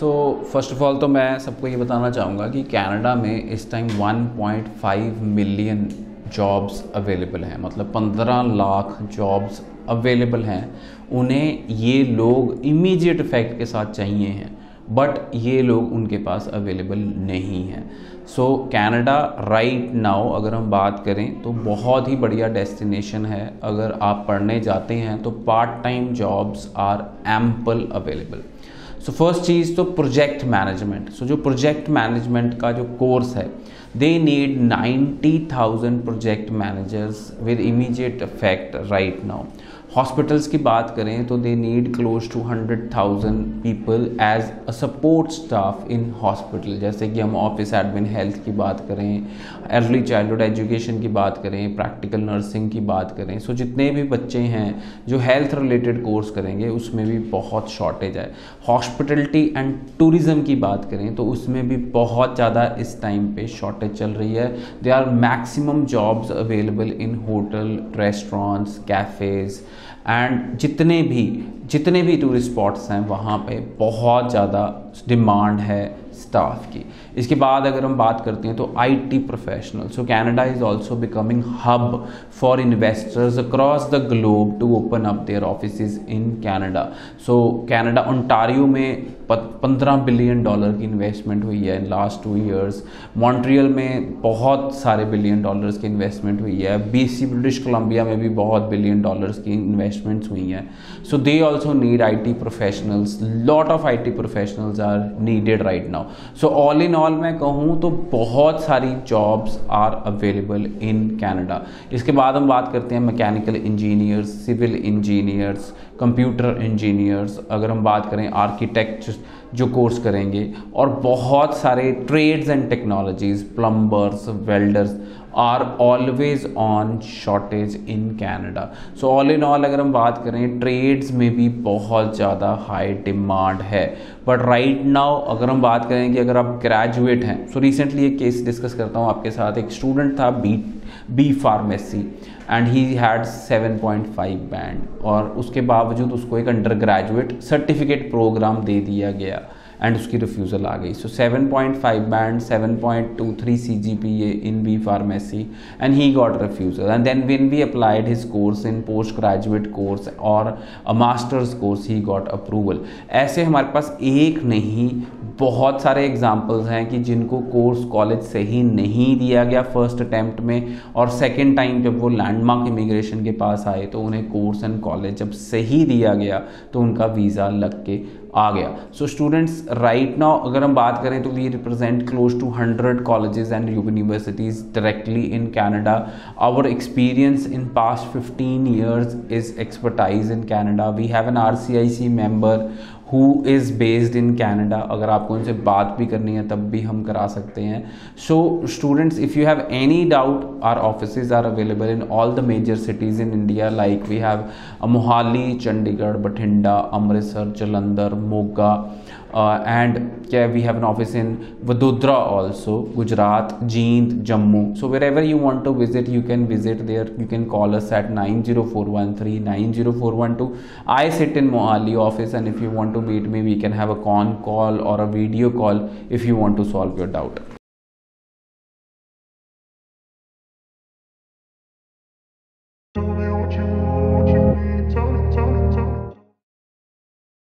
So first of all तो मैं सबको ये बताना चाहूँगा कि कनाडा में इस टाइम 1.5 मिलियन जॉब्स अवेलेबल हैं। मतलब 15 लाख जॉब्स अवेलेबल हैं। उन्हें ये लोग इमीडिएट इफ़ेक्ट के साथ चाहिए हैं बट ये लोग उनके पास अवेलेबल नहीं हैं। सो कैनेडा राइट नाउ अगर हम बात करें तो बहुत ही बढ़िया डेस्टिनेशन है। अगर आप पढ़ने जाते हैं तो part time jobs are ample available so first चीज़ तो प्रोजेक्ट मैनेजमेंट सो जो प्रोजेक्ट मैनेजमेंट का जो कोर्स है they need 90,000 project managers with immediate effect right now hospitals की बात करें तो they need close to hundred thousand people as a support staff in hospital जैसे कि हम ऑफ़िस एडमिन हेल्थ की बात करें अर्ली चाइल्डहुड एजुकेशन की बात करें प्रैक्टिकल नर्सिंग की बात करें। सो so, जितने भी बच्चे हैं जो हेल्थ रिलेटेड कोर्स करेंगे उसमें भी बहुत शॉर्टेज है। हॉस्पिटलिटी एंड टूरिज़्म की बात करें तो उसमें भी बहुत ज़्यादा इस टाइम पे शॉर्टेज चल रही है। They are maximum jobs available in hotel restaurants cafes and जितने भी जितने भी टूरिस्ट स्पॉट्स हैं वहाँ पे बहुत ज़्यादा डिमांड है। स्टाफ की। इसके बाद अगर हम बात करते हैं तो IT professional so Canada is also becoming hub for investors across the globe to open up their office in Canada so Canada Ontario में पंद्रह बिलियन डॉलर की इन्वेस्टमेंट हुई है in last two years Montreal में बहुत सारे billion dollars की investment हुई है। बीसी ब्रिटिश कोलंबिया में भी बहुत बिलियन डॉलर्स की इन्वेस्टमेंट्स हुई हैं। So they also need I T professionals lot of I T professionals are needed right now so all in all मैं कहूँ तो बहुत सारी jobs are available in Canada इसके बाद हम बात करते हैं mechanical engineers civil engineers computer engineers अगर हम बात करें आर्किटेक्ट जो कोर्स करेंगे और बहुत सारे trades and technologies plumbers welders are always on shortage in Canada so all in all अगर हम बात करें ट्रेड्स में भी बहुत ज़्यादा हाई डिमांड है। बट राइट नाउ अगर हम बात करें कि अगर आप ग्रेजुएट हैं सो रिसेंटली एक केस डिस्कस करता हूँ आपके साथ। एक स्टूडेंट था B B pharmacy and he had 7.5 band और उसके बावजूद उसको एक अंडर ग्रेजुएट सर्टिफिकेट प्रोग्राम दे दिया गया। एंड उसकी रिफ्यूज़ल आ गई। So 7.5 band seven point two three C G 7.23 CGPA in B pharmacy and he got refusal. And then when we applied his course in postgraduate course or a masters course he got approval ऐसे हमारे पास एक नहीं बहुत सारे examples हैं कि जिनको course college सही नहीं दिया गया फ़र्स्ट अटैम्प्ट में और सेकेंड टाइम जब वो लैंडमार्क इमिग्रेशन के पास आए तो उन्हें कोर्स एंड कॉलेज जब सही दिया गया तो उनका वीज़ा लग के आ गया। So so, students right now अगर हम बात करें तो we represent close to hundred colleges and universities directly in Canada our experience in past fifteen years is expertise in Canada we have an R C I C member who is based in Canada अगर आपको उनसे बात भी करनी है, तब भी हम करा सकते हैं। So students if you have any doubt our office are available in all the major cities in India like we have Mohali Chandigarh Bathinda Amritsar Jalandhar Moga uh, and yeah, we have an office in Vadodara also, Gujarat, Jind, Jammu. So wherever you want to visit, you can visit there. You can call us at 90413-90412. I sit in Mohali office and if you want to meet me, we can have a con call or a video call if you want to solve your doubt.